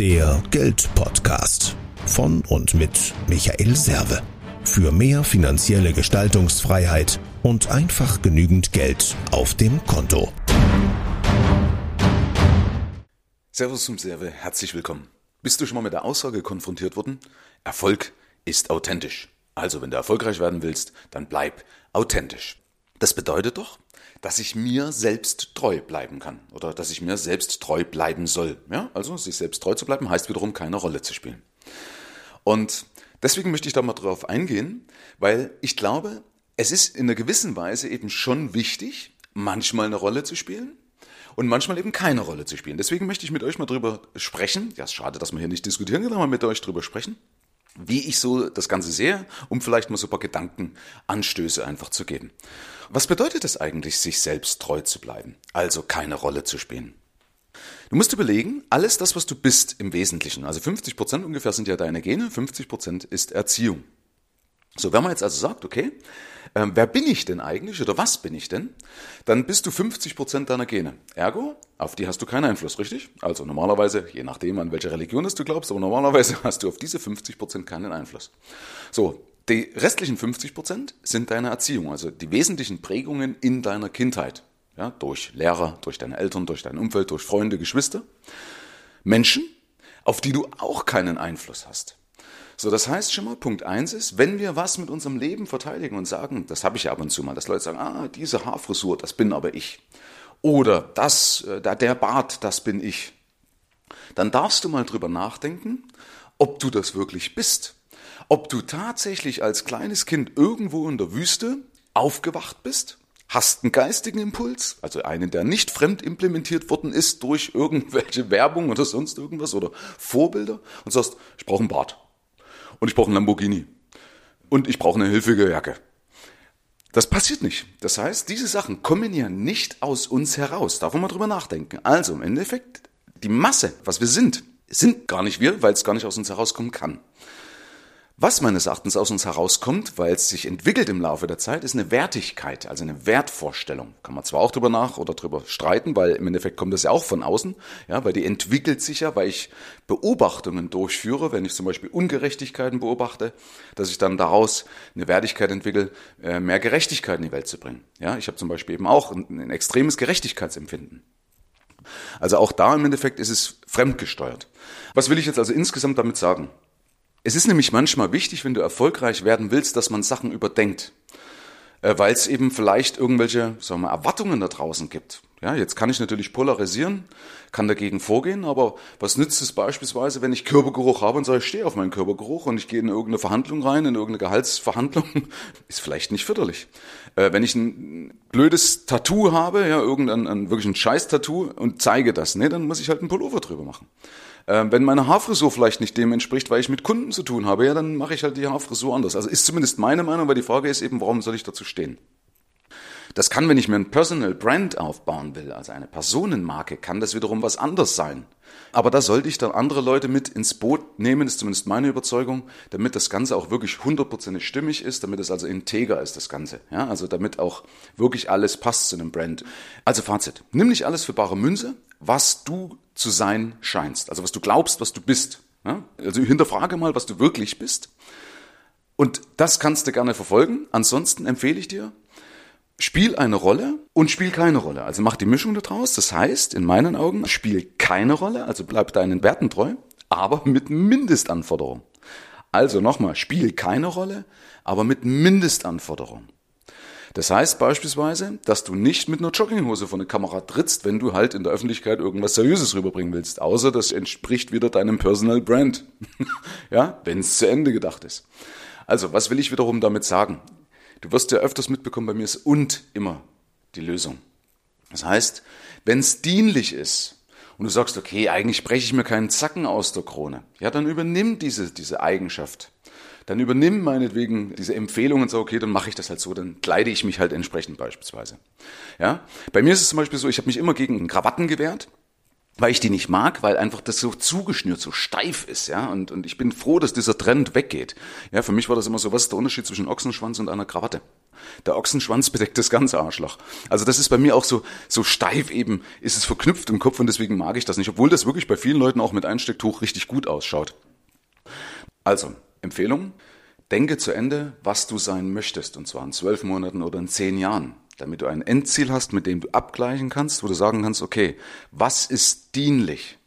Der Geldpodcast von und mit Michael Serve. Für mehr finanzielle Gestaltungsfreiheit und einfach genügend Geld auf dem Konto. Servus zum Serve, herzlich willkommen. Bist du schon mal mit der Aussage konfrontiert worden? Erfolg ist authentisch. Also, wenn du erfolgreich werden willst, dann bleib authentisch. Das bedeutet doch, dass ich mir selbst treu bleiben kann oder dass ich mir selbst treu bleiben soll. Ja, also sich selbst treu zu bleiben heißt wiederum keine Rolle zu spielen. Und deswegen möchte ich da mal drauf eingehen, weil ich glaube, es ist in einer gewissen Weise eben schon wichtig, manchmal eine Rolle zu spielen und manchmal eben keine Rolle zu spielen. Deswegen möchte ich mit euch mal drüber sprechen. Ja, ist schade, dass wir hier nicht diskutieren können, aber mit euch drüber sprechen wie ich so das Ganze sehe, um vielleicht mal so ein paar Gedankenanstöße einfach zu geben. Was bedeutet es eigentlich, sich selbst treu zu bleiben? Also keine Rolle zu spielen. Du musst überlegen, alles das, was du bist im Wesentlichen, also 50 Prozent ungefähr sind ja deine Gene, 50 Prozent ist Erziehung. So, wenn man jetzt also sagt, okay, ähm, wer bin ich denn eigentlich oder was bin ich denn? Dann bist du 50 Prozent deiner Gene. Ergo, auf die hast du keinen Einfluss, richtig? Also normalerweise, je nachdem, an welche Religion du glaubst, aber normalerweise hast du auf diese 50 Prozent keinen Einfluss. So, die restlichen 50 Prozent sind deine Erziehung, also die wesentlichen Prägungen in deiner Kindheit. Ja, durch Lehrer, durch deine Eltern, durch dein Umfeld, durch Freunde, Geschwister. Menschen, auf die du auch keinen Einfluss hast. So, das heißt schon mal, Punkt eins ist, wenn wir was mit unserem Leben verteidigen und sagen, das habe ich ja ab und zu mal, dass Leute sagen, ah, diese Haarfrisur, das bin aber ich. Oder das, äh, der Bart, das bin ich. Dann darfst du mal drüber nachdenken, ob du das wirklich bist. Ob du tatsächlich als kleines Kind irgendwo in der Wüste aufgewacht bist, hast einen geistigen Impuls, also einen, der nicht fremd implementiert worden ist durch irgendwelche Werbung oder sonst irgendwas oder Vorbilder und sagst, ich brauche einen Bart und ich brauche einen Lamborghini und ich brauche eine hilfige Jacke. Das passiert nicht. Das heißt, diese Sachen kommen ja nicht aus uns heraus. Darf man mal drüber nachdenken. Also im Endeffekt, die Masse, was wir sind, sind gar nicht wir, weil es gar nicht aus uns herauskommen kann. Was meines Erachtens aus uns herauskommt, weil es sich entwickelt im Laufe der Zeit, ist eine Wertigkeit, also eine Wertvorstellung. Kann man zwar auch drüber nach oder drüber streiten, weil im Endeffekt kommt das ja auch von außen, ja, weil die entwickelt sich ja, weil ich Beobachtungen durchführe, wenn ich zum Beispiel Ungerechtigkeiten beobachte, dass ich dann daraus eine Wertigkeit entwickle, äh, mehr Gerechtigkeit in die Welt zu bringen. Ja, ich habe zum Beispiel eben auch ein, ein extremes Gerechtigkeitsempfinden. Also auch da im Endeffekt ist es fremdgesteuert. Was will ich jetzt also insgesamt damit sagen? Es ist nämlich manchmal wichtig, wenn du erfolgreich werden willst, dass man Sachen überdenkt. Äh, Weil es eben vielleicht irgendwelche sagen wir, Erwartungen da draußen gibt. Ja, jetzt kann ich natürlich polarisieren, kann dagegen vorgehen, aber was nützt es beispielsweise, wenn ich Körpergeruch habe und sage, ich stehe auf meinen Körpergeruch und ich gehe in irgendeine Verhandlung rein, in irgendeine Gehaltsverhandlung, ist vielleicht nicht förderlich. Äh, wenn ich ein blödes Tattoo habe, ja, irgendein ein, wirklich ein Scheiß-Tattoo und zeige das, ne, dann muss ich halt einen Pullover drüber machen. Ähm, wenn meine Haarfrisur vielleicht nicht dem entspricht, weil ich mit Kunden zu tun habe, ja, dann mache ich halt die Haarfrisur anders. Also ist zumindest meine Meinung, weil die Frage ist eben, warum soll ich dazu stehen? Das kann, wenn ich mir ein Personal Brand aufbauen will, also eine Personenmarke, kann das wiederum was anderes sein. Aber da sollte ich dann andere Leute mit ins Boot nehmen, ist zumindest meine Überzeugung, damit das Ganze auch wirklich hundertprozentig stimmig ist, damit es also integer ist, das Ganze. Ja, also damit auch wirklich alles passt zu einem Brand. Also Fazit. Nimm nicht alles für bare Münze, was du zu sein scheinst. Also was du glaubst, was du bist. Ja? Also hinterfrage mal, was du wirklich bist. Und das kannst du gerne verfolgen. Ansonsten empfehle ich dir, spiel eine Rolle und spiel keine Rolle. Also mach die Mischung daraus. Das heißt, in meinen Augen, spiel keine Rolle, also bleib deinen Werten treu, aber mit Mindestanforderungen. Also nochmal, spiel keine Rolle, aber mit Mindestanforderungen. Das heißt beispielsweise, dass du nicht mit einer Jogginghose vor eine Kamera trittst, wenn du halt in der Öffentlichkeit irgendwas Seriöses rüberbringen willst. Außer das entspricht wieder deinem Personal Brand. ja, wenn es zu Ende gedacht ist. Also, was will ich wiederum damit sagen? Du wirst ja öfters mitbekommen, bei mir ist und immer die Lösung. Das heißt, wenn es dienlich ist, und du sagst, okay, eigentlich breche ich mir keinen Zacken aus der Krone, ja, dann übernimm diese, diese Eigenschaft dann übernimm meinetwegen diese Empfehlung und sag, okay, dann mache ich das halt so, dann kleide ich mich halt entsprechend beispielsweise. Ja? Bei mir ist es zum Beispiel so, ich habe mich immer gegen Krawatten gewehrt. weil ich die nicht mag, weil einfach das so zugeschnürt, so steif ist, ja. Und, und ich bin froh, dass dieser Trend weggeht. Ja, für mich war das immer so, was ist der Unterschied zwischen Ochsenschwanz und einer Krawatte? Der Ochsenschwanz bedeckt das ganze Arschloch. Also das ist bei mir auch so, so steif eben, ist es verknüpft im Kopf und deswegen mag ich das nicht, obwohl das wirklich bei vielen Leuten auch mit Einstecktuch richtig gut ausschaut. Also, Empfehlung, denke zu Ende, was du sein möchtest, und zwar in zwölf Monaten oder in zehn Jahren damit du ein Endziel hast, mit dem du abgleichen kannst, wo du sagen kannst, okay, was ist dienlich?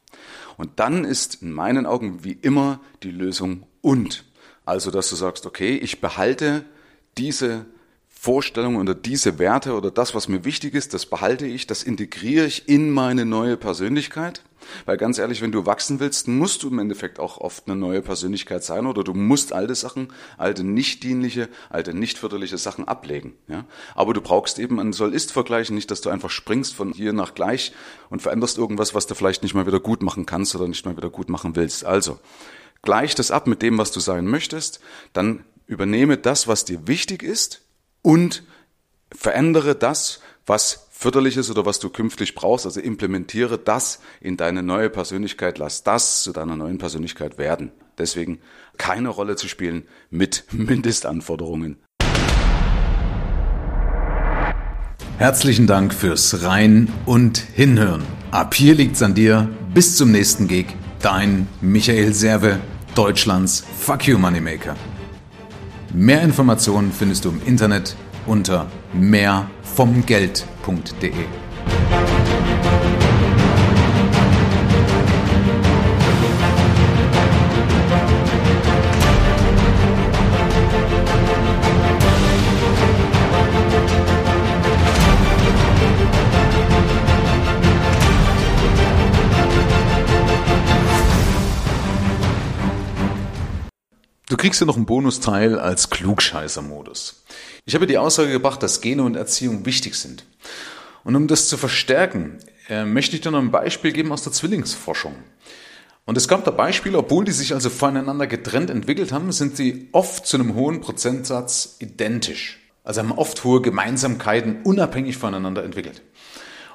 Und dann ist in meinen Augen wie immer die Lösung und. Also, dass du sagst, okay, ich behalte diese Vorstellungen oder diese Werte oder das, was mir wichtig ist, das behalte ich, das integriere ich in meine neue Persönlichkeit. Weil ganz ehrlich, wenn du wachsen willst, musst du im Endeffekt auch oft eine neue Persönlichkeit sein oder du musst alte Sachen, alte nicht dienliche, alte nicht förderliche Sachen ablegen. Ja? Aber du brauchst eben einen Soll-Ist-Vergleich, nicht, dass du einfach springst von hier nach gleich und veränderst irgendwas, was du vielleicht nicht mal wieder gut machen kannst oder nicht mal wieder gut machen willst. Also, gleich das ab mit dem, was du sein möchtest, dann übernehme das, was dir wichtig ist und verändere das, was förderlich ist oder was du künftig brauchst. Also implementiere das in deine neue Persönlichkeit, lass das zu deiner neuen Persönlichkeit werden. Deswegen keine Rolle zu spielen mit Mindestanforderungen. Herzlichen Dank fürs Rein und Hinhören. Ab hier liegt's an dir. Bis zum nächsten Gig. Dein Michael Serve, Deutschlands Fuck You Moneymaker. Mehr Informationen findest du im Internet unter mehrvomgeld.de. Du kriegst ja noch einen Bonusteil als Klugscheißer-Modus. Ich habe die Aussage gebracht, dass Gene und Erziehung wichtig sind. Und um das zu verstärken, äh, möchte ich dir noch ein Beispiel geben aus der Zwillingsforschung. Und es gab da Beispiele, obwohl die sich also voneinander getrennt entwickelt haben, sind sie oft zu einem hohen Prozentsatz identisch. Also haben oft hohe Gemeinsamkeiten unabhängig voneinander entwickelt.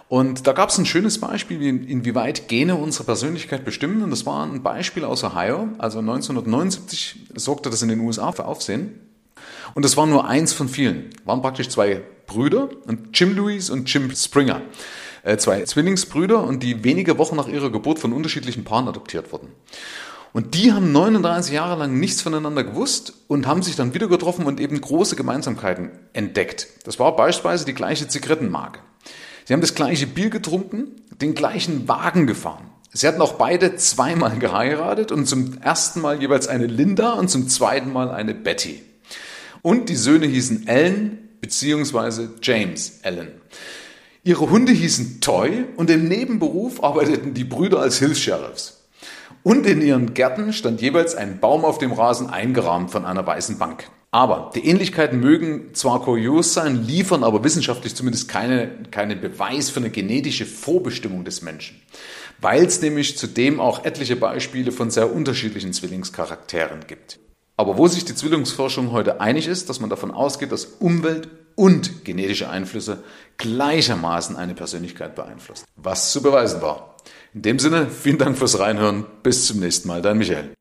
Und da gab es ein schönes Beispiel, inwieweit Gene unsere Persönlichkeit bestimmen. Und das war ein Beispiel aus Ohio. Also 1979 sorgte das in den USA für Aufsehen. Und das war nur eins von vielen. Waren praktisch zwei Brüder, Jim Lewis und Jim Springer. Äh, zwei Zwillingsbrüder und die wenige Wochen nach ihrer Geburt von unterschiedlichen Paaren adoptiert wurden. Und die haben 39 Jahre lang nichts voneinander gewusst und haben sich dann wieder getroffen und eben große Gemeinsamkeiten entdeckt. Das war beispielsweise die gleiche Zigarettenmarke. Sie haben das gleiche Bier getrunken, den gleichen Wagen gefahren. Sie hatten auch beide zweimal geheiratet und zum ersten Mal jeweils eine Linda und zum zweiten Mal eine Betty. Und die Söhne hießen Ellen bzw. James Allen. Ihre Hunde hießen Toy und im Nebenberuf arbeiteten die Brüder als Hilfs-Sheriffs. Und in ihren Gärten stand jeweils ein Baum auf dem Rasen eingerahmt von einer weißen Bank. Aber die Ähnlichkeiten mögen zwar kurios sein, liefern aber wissenschaftlich zumindest keine, keinen Beweis für eine genetische Vorbestimmung des Menschen, weil es nämlich zudem auch etliche Beispiele von sehr unterschiedlichen Zwillingscharakteren gibt. Aber wo sich die Zwillingsforschung heute einig ist, dass man davon ausgeht, dass Umwelt und genetische Einflüsse gleichermaßen eine Persönlichkeit beeinflussen. Was zu beweisen war. In dem Sinne, vielen Dank fürs Reinhören. Bis zum nächsten Mal, dein Michael.